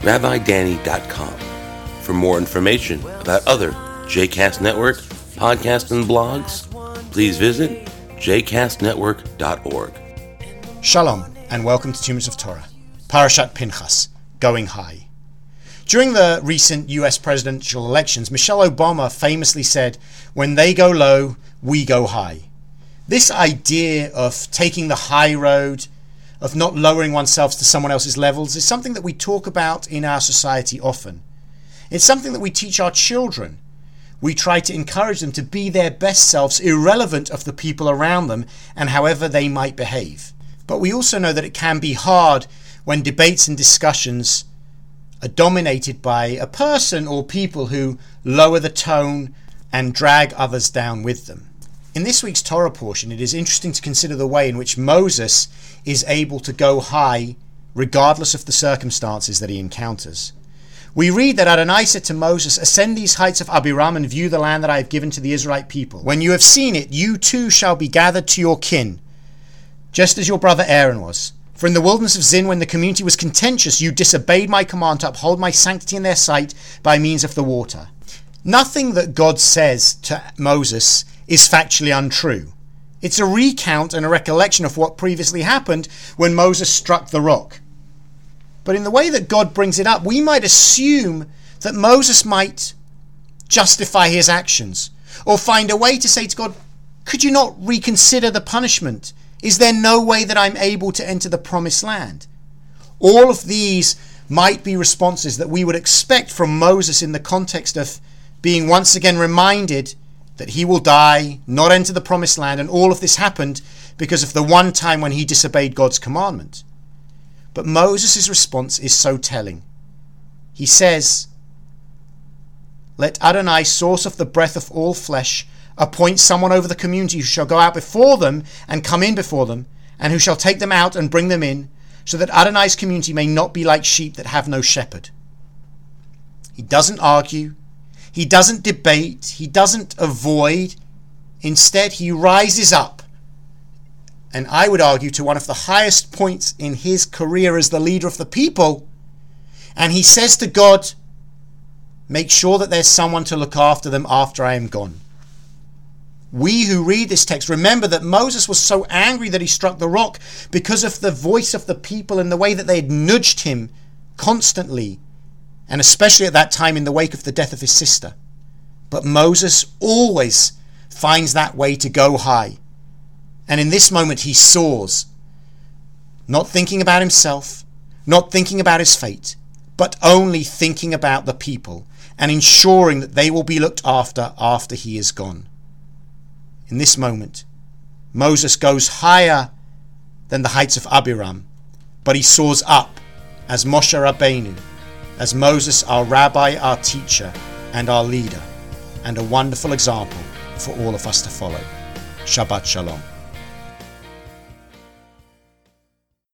rabbidanny.com. For more information about other JCast Network podcasts and blogs, please visit jcastnetwork.org. Shalom, and welcome to Minutes of Torah. Parashat Pinchas, Going High. During the recent US presidential elections, Michelle Obama famously said, When they go low, we go high. This idea of taking the high road, of not lowering oneself to someone else's levels, is something that we talk about in our society often. It's something that we teach our children. We try to encourage them to be their best selves, irrelevant of the people around them and however they might behave. But we also know that it can be hard when debates and discussions are dominated by a person or people who lower the tone and drag others down with them. In this week's Torah portion, it is interesting to consider the way in which Moses is able to go high regardless of the circumstances that he encounters. We read that Adonai said to Moses, Ascend these heights of Abarim and view the land that I have given to the Israelite people. When you have seen it, you too shall be gathered to your kin, just as your brother Aaron was. For in the wilderness of Zin, when the community was contentious, you disobeyed my command to uphold my sanctity in their sight by means of the water. Nothing that God says to Moses is factually untrue. It's a recount and a recollection of what previously happened when Moses struck the rock. But in the way that God brings it up, we might assume that Moses might justify his actions or find a way to say to God, Could you not reconsider the punishment? Is there no way that I'm able to enter the promised land? All of these might be responses that we would expect from Moses in the context of being once again reminded that he will die, not enter the promised land, and all of this happened because of the one time when he disobeyed God's commandment. But Moses' response is so telling. He says, Let Adonai, source of the breath of all flesh, appoint someone over the community who shall go out before them and come in before them, and who shall take them out and bring them in, so that Adonai's community may not be like sheep that have no shepherd. He doesn't argue, he doesn't debate, he doesn't avoid. Instead, he rises up and I would argue to one of the highest points in his career as the leader of the people. And he says to God, Make sure that there's someone to look after them after I am gone. We who read this text remember that Moses was so angry that he struck the rock because of the voice of the people and the way that they had nudged him constantly, and especially at that time in the wake of the death of his sister. But Moses always finds that way to go high. And in this moment, he soars, not thinking about himself, not thinking about his fate, but only thinking about the people and ensuring that they will be looked after after he is gone. In this moment, Moses goes higher than the heights of Abarim, but he soars up as Moshe Rabbeinu, as Moses, our rabbi, our teacher, and our leader, and a wonderful example for all of us to follow. Shabbat Shalom.